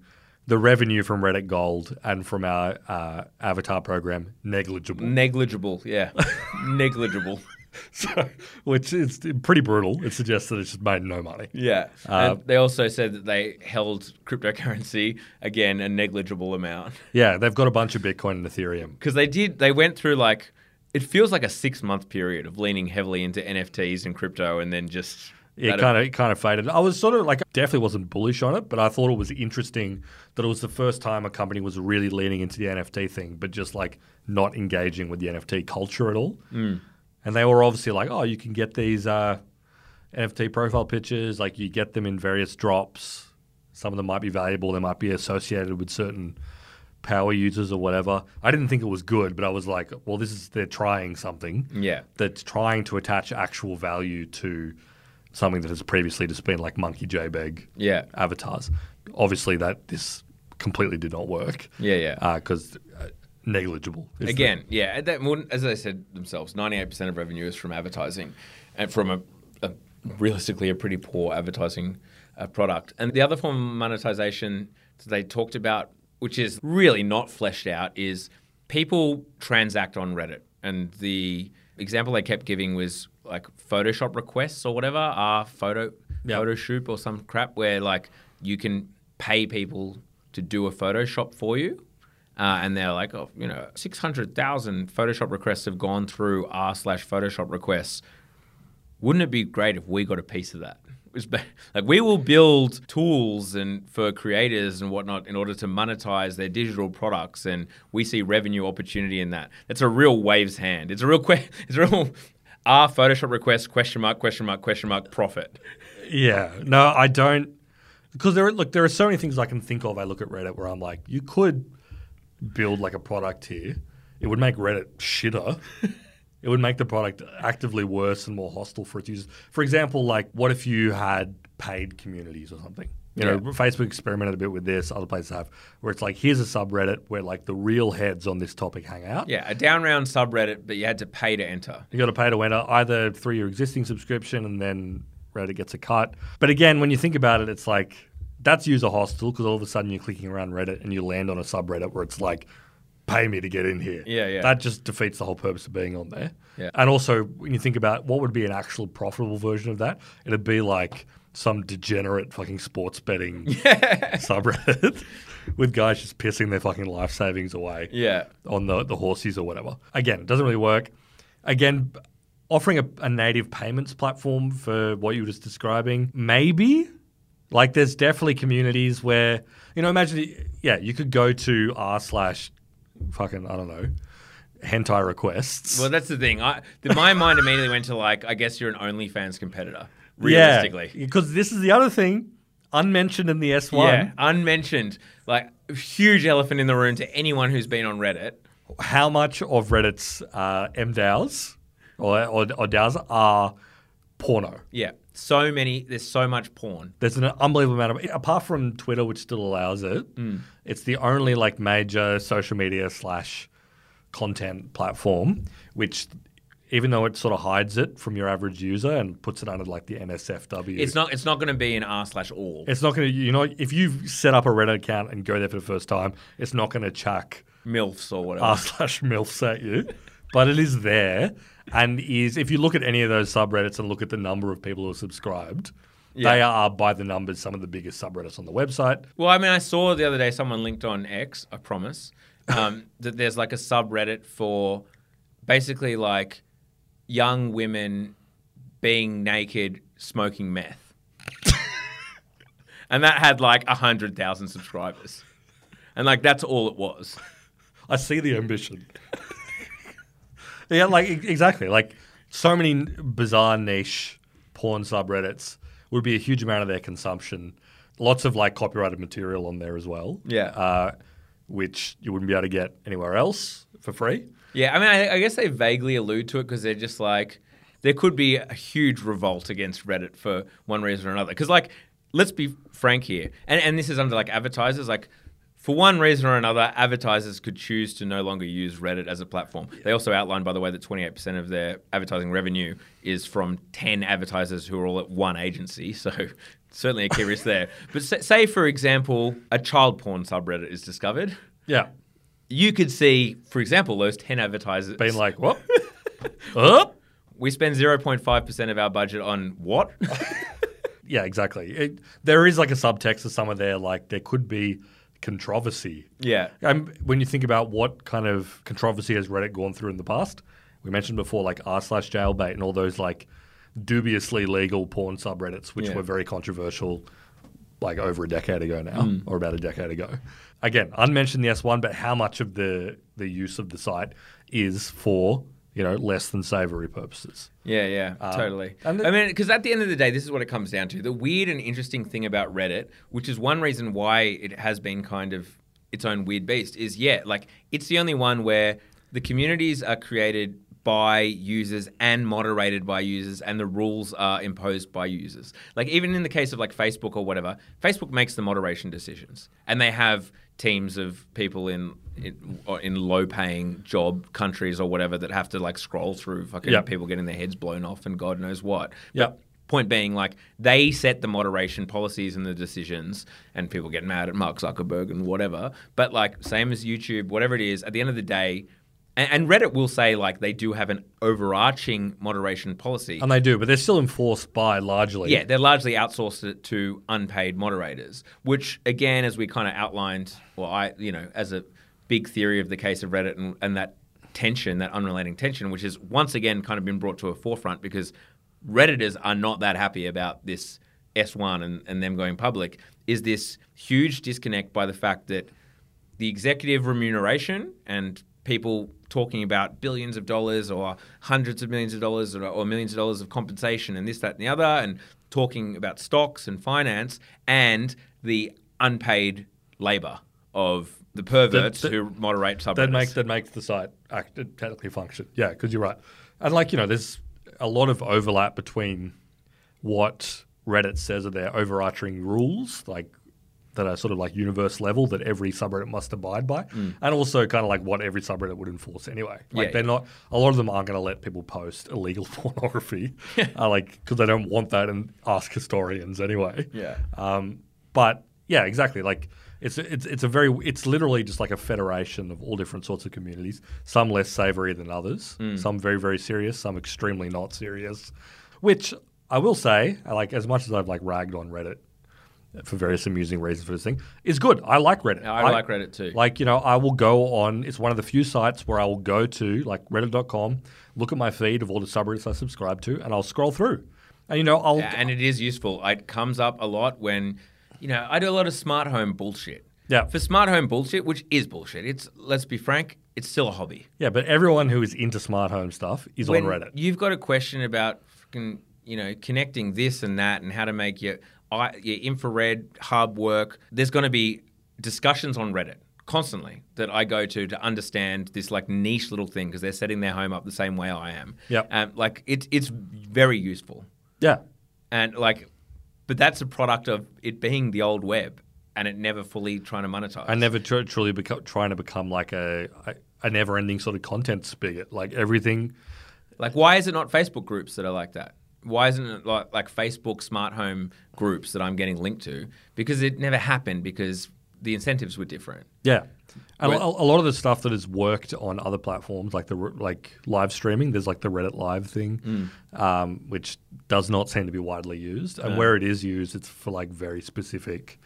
the revenue from Reddit Gold and from our uh, avatar program negligible. Negligible. Yeah, negligible. so, which is pretty brutal. It suggests that it's just made no money. Yeah. Uh, and they also said that they held cryptocurrency again a negligible amount Yeah, they've got a bunch of Bitcoin and Ethereum. because they did. They went through like it feels like a six month period of leaning heavily into NFTs and crypto, and then just It kind of it kind of faded. I was sort of like definitely wasn't bullish on it, but I thought it was interesting that it was the first time a company was really leaning into the NFT thing, but just like not engaging with the NFT culture at all. Mm. And they were obviously like, oh, you can get these uh, NFT profile pictures, like you get them in various drops. Some of them might be valuable. They might be associated with certain power users or whatever. I didn't think it was good, but I was like, well, this is they're trying something Yeah. that's trying to attach actual value to something that has previously just been like monkey JPEG Yeah. avatars. Obviously, that this completely did not work. Yeah, yeah. Because uh, negligible. the- Again, yeah. That, as they said themselves, ninety-eight percent of revenue is from advertising, and from a, a realistically a pretty poor advertising uh, product. And the other form of monetization that they talked about, which is really not fleshed out, is people transact on Reddit. And the example they kept giving was like Photoshop requests or whatever, are photo Yeah. Photoshop or some crap where like you can pay people to do a Photoshop for you. Uh, and they're like, oh, you know, 600,000 Photoshop requests have gone through r slash Photoshop requests. Wouldn't it be great if we got a piece of that? Like we will build tools and for creators and whatnot in order to monetize their digital products, and we see revenue opportunity in that. That's a real waves hand. It's a real que- It's a real R Photoshop request question mark question mark question mark profit. Yeah. No, I don't. Because there, are, look, there are so many things I can think of. I look at Reddit where I'm like, you could build like a product here. It would make Reddit shitter. it would make the product actively worse and more hostile for its users. For example, like, what if you had paid communities or something? You know, Yeah. Facebook experimented a bit with this. Other places have, where it's like here's a subreddit where like the real heads on this topic hang out. Yeah, a down round subreddit, but you had to pay to enter. You got to pay to enter either through your existing subscription and then Reddit gets a cut. But again, when you think about it, it's like that's user hostile because all of a sudden you're clicking around Reddit and you land on a subreddit where it's like, pay me to get in here. Yeah, yeah. That just defeats the whole purpose of being on there. Yeah. And also, when you think about what would be an actual profitable version of that, it'd be like some degenerate fucking sports betting subreddit with guys just pissing their fucking life savings away Yeah. on the, the horses or whatever. Again, it doesn't really work. Again, offering a, a native payments platform for what you were just describing, maybe. Like, there's definitely communities where, you know, imagine, yeah, you could go to r slash fucking, I don't know, hentai requests. Well, that's the thing. I, the, my mind immediately went to like, I guess you're an OnlyFans competitor, realistically. Yeah, because this is the other thing unmentioned in the S1. Yeah, unmentioned, like huge elephant in the room to anyone who's been on Reddit. How much of Reddit's uh, MDAOs or, or, or DAUs are porno? Yeah, so many. There's so much porn. There's an unbelievable amount of apart from Twitter, which still allows it. Hmm. It's the only like major social media slash content platform which, even though it sort of hides it from your average user and puts it under like the NSFW, It's not. It's not going to be an r slash all. It's not going to. You know, if you've set up a Reddit account and go there for the first time, it's not going to chuck milfs or whatever. r slash milfs at you, but it is there and is. If you look at any of those subreddits and look at the number of people who are subscribed. They are by the numbers some of the biggest subreddits on the website. Well, I mean, I saw the other day someone linked on X, I promise, um, that there's like a subreddit for basically like young women being naked smoking meth. and that had like 100,000 subscribers. And like that's all it was. I see the ambition. yeah, like exactly. Like so many bizarre niche porn subreddits would be a huge amount of their consumption. Lots of like copyrighted material on there as well. Yeah. Uh, which you wouldn't be able to get anywhere else for free. Yeah, I mean, I, I guess they vaguely allude to it because they're just like, there could be a huge revolt against Reddit for one reason or another. Because, like, let's be frank here, and, and this is under like advertisers, like, for one reason or another, advertisers could choose to no longer use Reddit as a platform. They also outlined, by the way, that 28% of their advertising revenue is from 10 advertisers who are all at one agency. So, certainly a key risk there. But say, say, for example, a child porn subreddit is discovered. Yeah. You could see, for example, those 10 advertisers Being like, what? We spend 0.5% of our budget on what? Yeah, exactly. It, there is like a subtext of some of their like there could be controversy yeah. Um, when you think about what kind of controversy has Reddit gone through in the past, we mentioned before like r slash jailbait and all those like dubiously legal porn subreddits, which Yeah. were very controversial like over a decade ago now, or about a decade ago. Again, unmentioned the S1, but how much of the the use of the site is for you know less than savory purposes? Yeah, yeah, um, totally. the- I mean, because at the end of the day, this is what it comes down to. The weird and interesting thing about Reddit, which is one reason why it has been kind of its own weird beast, is yeah, like it's the only one where the communities are created by users and moderated by users and the rules are imposed by users. Like even in the case of like Facebook or whatever, Facebook makes the moderation decisions and they have teams of people in in, in low paying job countries or whatever that have to like scroll through fucking Yep. people getting their heads blown off and God knows what. But point being, like they set the moderation policies and the decisions, and people get mad at Mark Zuckerberg and whatever. But like same as YouTube, whatever it is, at the end of the day. And, Reddit will say like they do have an overarching moderation policy. And they do, but they're still enforced by largely. Yeah, they're largely outsourced it to unpaid moderators, which again, as we kind of outlined, well, I, you know, as a big theory of the case of Reddit and, and that tension, that unrelating tension, which has once again kind of been brought to a forefront because Redditors are not that happy about this S1 and, and them going public, is this huge disconnect by the fact that the executive remuneration and people talking about billions of dollars or hundreds of millions of dollars or, or millions of dollars of compensation and this, that, and the other, and talking about stocks and finance and the unpaid labor of the perverts The- the- who moderate subreddits. that makes that makes the site act, technically function. Yeah, because you're right. And like you know, there's a lot of overlap between what Reddit says are their overarching rules, like that are sort of like universe level that every subreddit must abide by, and also kind of like what every subreddit would enforce anyway. Like Yeah. they're not a lot of them aren't going to let people post illegal pornography, uh, like because they don't want that and ask historians anyway. Yeah. Um, but yeah, exactly. Like it's it's it's a very it's literally just like a federation of all different sorts of communities. Some less savory than others. Some very very serious. Some extremely not serious. Which I will say, like as much as I've like ragged on Reddit for various amusing reasons for this thing, is good. I like Reddit. I like Reddit too. Like, you know, I will go on, it's one of the few sites where I will go to, like reddit.com, look at my feed of all the subreddits I subscribe to, and I'll scroll through. And, you know, I'll. Yeah, and it is useful. It comes up a lot when, you know, I do a lot of smart home bullshit. Yeah. For smart home bullshit, which is bullshit. It's let's be frank, it's still a hobby. yeah, but everyone who is into smart home stuff is when on Reddit. You've got a question about you know, connecting this and that and how to make your i- your infrared hub work. There's going to be discussions on Reddit constantly that I go to to understand this like niche little thing because they're setting their home up the same way I am. Yep. Um, like it's it's very useful. Yeah. And like, but that's a product of it being the old web and it never fully trying to monetize. I never tr- truly beco- trying to become like a, a, a never ending sort of content spigot. Like everything. Like, why is it not Facebook groups that are like that? Why isn't it like, like Facebook smart home groups that I'm getting linked to? Because it never happened because the incentives were different. Yeah. And a, a lot of the stuff that has worked on other platforms, like the like live streaming, there's like the Reddit Live thing, Mm. um, which does not seem to be widely used. And where it is used, it's for like very specific,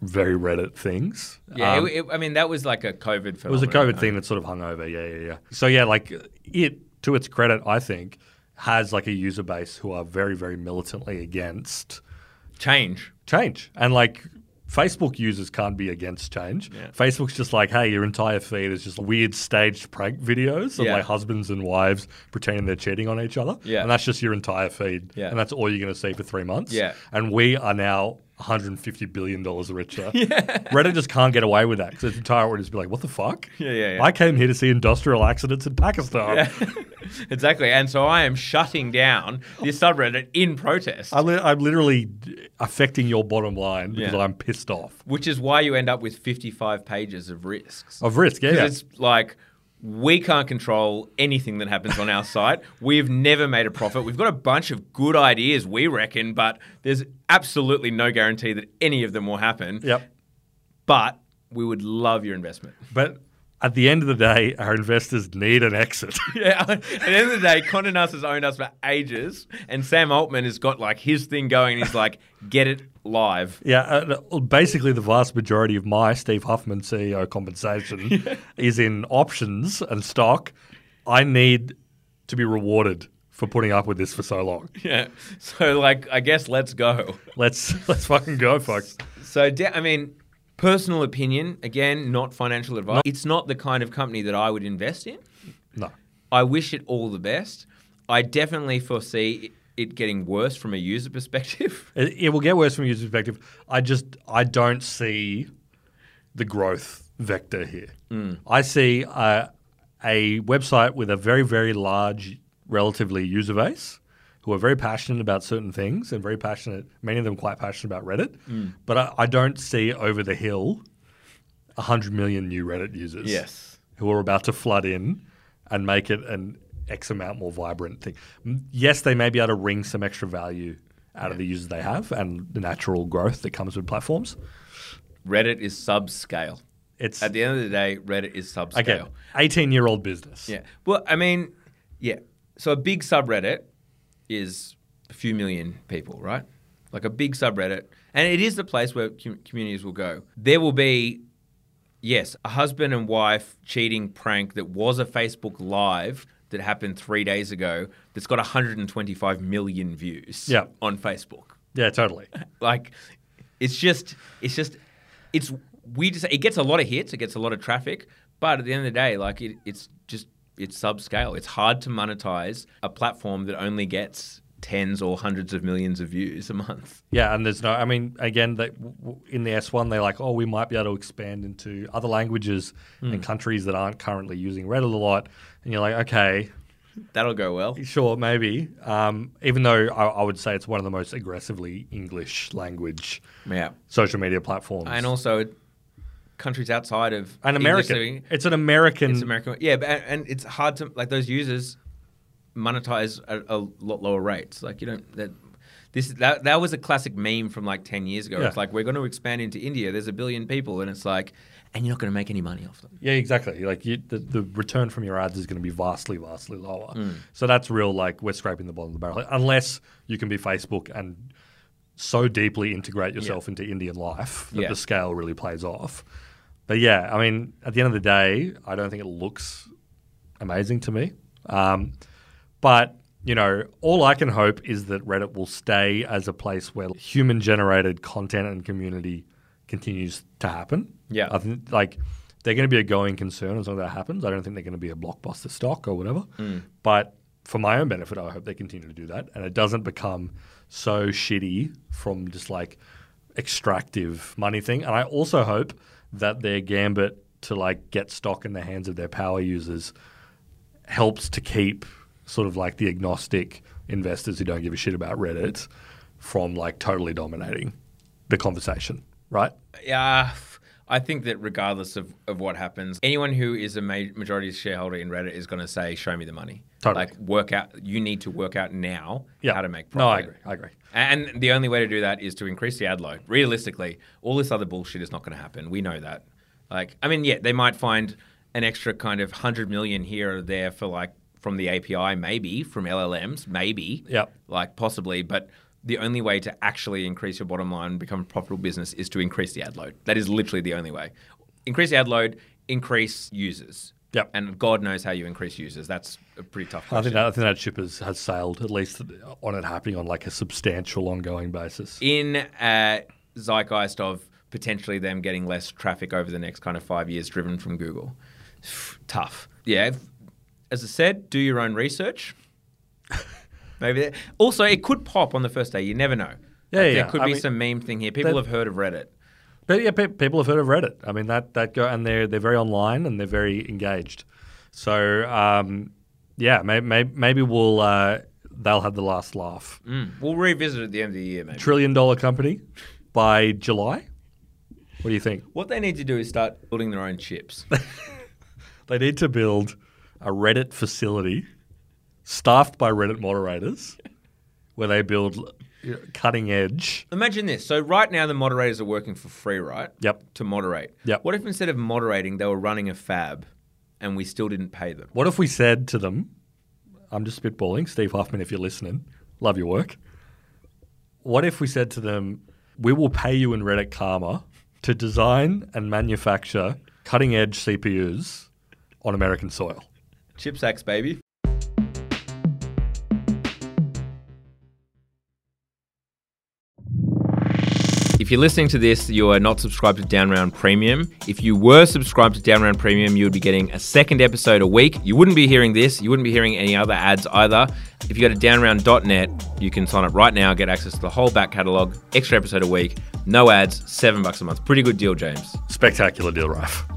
very Reddit things. Yeah, Um, it, it- I mean that was like a COVID. It was a. COVID thing that sort of hung over. Yeah, yeah, yeah. So yeah, like it, to its credit, I think has like a user base who are very, very militantly against Change. change, and like. Facebook users can't be against change. Yeah. Facebook's just like, hey, your entire feed is just weird staged prank videos of Yeah. like husbands and wives pretending they're cheating on each other. Yeah. And that's just your entire feed. Yeah. And that's all you're going to see for three months. Yeah. And we are now $150 billion richer. Reddit just can't get away with that because its entire audience be like, what the fuck? Yeah, yeah, yeah. I came here to see industrial accidents in Pakistan. Yeah. exactly. And so I am shutting down this subreddit in protest, I li- I'm literally affecting your bottom line because Yeah. I'm pissed off. which is why you end up with 55 pages of risks. Of risk, yeah. 'Cause yeah. It's like we can't control anything that happens on our site. We've never made a profit. We've got a bunch of good ideas, we reckon, but there's absolutely no guarantee that any of them will happen. Yep. But we would love your investment. But at the end of the day, our investors need an exit. Yeah, at the end of the day, Condé Nast has owned us for ages, and Sam Altman has got like his thing going. And he's like, get it live. yeah, uh, basically, the vast majority of my Steve Huffman CEO compensation is in options and stock. I need to be rewarded for putting up with this for so long. Yeah. So like, I guess let's go. Let's let's fucking go, folks. So, I mean, personal opinion, again, not financial advice. It's not the kind of company that I would invest in. No. I wish it all the best. I definitely foresee it getting worse from a user perspective. It, it will get worse from a user perspective. I just I don't see the growth vector here. I see uh, a website with a very very large, relatively user base who are very passionate about certain things and very passionate. Many of them quite passionate about Reddit, mm. but I, I don't see over the hill hundred million new Reddit users. Yes. who are about to flood in and make it an X amount more vibrant thing. Yes, they may be able to wring some extra value out of the users they have and the natural growth that comes with platforms. Reddit is subscale. It's At the end of the day, Reddit is subscale. okay, eighteen-year-old business. Yeah. Well, I mean, yeah. So a big subreddit is a few million people, right? Like a big subreddit. And it is the place where com- communities will go. There will be, yes, a husband and wife cheating prank that was a Facebook Live that happened three days ago that's got 125 million views Yeah. on Facebook. Yeah, totally. Like, it's just, it's just, it's we just it gets a lot of hits, it gets a lot of traffic, but at the end of the day, like it, it's just it's subscale. It's hard to monetize a platform that only gets tens or hundreds of millions of views a month. Yeah, and there's no. I mean, again, they, in the S1, they're like, oh, we might be able to expand into other languages Hmm. and countries that aren't currently using Reddit a lot. And you're like, okay, That'll go well. Sure, maybe. Um, even though I, I would say it's one of the most aggressively English language Yeah. social media platforms. And also countries outside of An English American. speaking- It's an American. It's American. Yeah, but, and it's hard to like those users monetize at a lot lower rates. Like you don't that this that that was a classic meme from like ten years ago. Yeah. It's like we're going to expand into India. There's a billion people, and it's like, and you're not going to make any money off them. Yeah, exactly. Like you, the, the return from your ads is going to be vastly, vastly lower. Mm. So that's real. Like we're scraping the bottom of the barrel, unless you can be Facebook and so deeply integrate yourself into Indian life that Yeah. the scale really plays off. But yeah, I mean, at the end of the day, I don't think it looks amazing to me. Um, but you know, all I can hope is that Reddit will stay as a place where human-generated content and community continues to happen. Yeah. I think like they're going to be a going concern as long as that happens. I don't think they're going to be a blockbuster stock or whatever. But for my own benefit, I hope they continue to do that, and it doesn't become so shitty from just like extractive money thing. And I also hope that their gambit to like get stock in the hands of their power users helps to keep sort of like the agnostic investors who don't give a shit about Reddit from like totally dominating the conversation, right? Yeah, I think that regardless of, of what happens, anyone who is a ma- majority shareholder in Reddit is going to say, "Show me the money." Totally. Like work out. You need to work out now Yeah. how to make profit. No, I agree. I agree. And the only way to do that is to increase the ad load. Realistically, all this other bullshit is not going to happen. We know that. Like, I mean, yeah, they might find an extra kind of hundred million here or there for like from the API, maybe from LLMs, maybe, Yep. like possibly, but. The only way to actually increase your bottom line and become a profitable business is to increase the ad load. That is literally the only way. Increase the ad load, increase users. Yep. And God knows how you increase users. That's a pretty tough I think that, I think that ship has, has sailed, at least on it happening on like a substantial ongoing basis. in a zeitgeist of potentially them getting less traffic over the next kind of five years driven from Google. Tough. Yeah. As I said, do your own research. Maybe. That, also, it could pop on the first day. You never know. Yeah, Like, yeah. There could I be mean, some meme thing here. People have heard of Reddit. But yeah, pe- people have heard of Reddit. I mean, that that go and they're they're very online and they're very engaged. So um, yeah, may, may, maybe we'll uh, they'll have the last laugh. Mm. We'll revisit at the end of the year, maybe. Trillion dollar company by July. What do you think? What they need to do is start building their own chips. They need to build a Reddit facility staffed by Reddit moderators, where they build cutting edge. Imagine this. So right now the moderators are working for free, right? Yep. To moderate. Yep. What if instead of moderating, they were running a fab, and we still didn't pay them? What if we said to them, I'm just spitballing, Steve Huffman, if you're listening, love your work. What if we said to them, we will pay you in Reddit Karma to design and manufacture cutting edge CPUs on American soil? CHIPS Act, baby. You're listening to this, you are not subscribed to Down Round Premium. If you were subscribed to Down Round Premium, you would be getting a second episode a week. You wouldn't be hearing this. You wouldn't be hearing any other ads either. If you go to downround.net, you can sign up right now, get access to the whole back catalogue, extra episode a week, no ads, seven bucks a month. Pretty good deal, James. Spectacular deal, Ralph.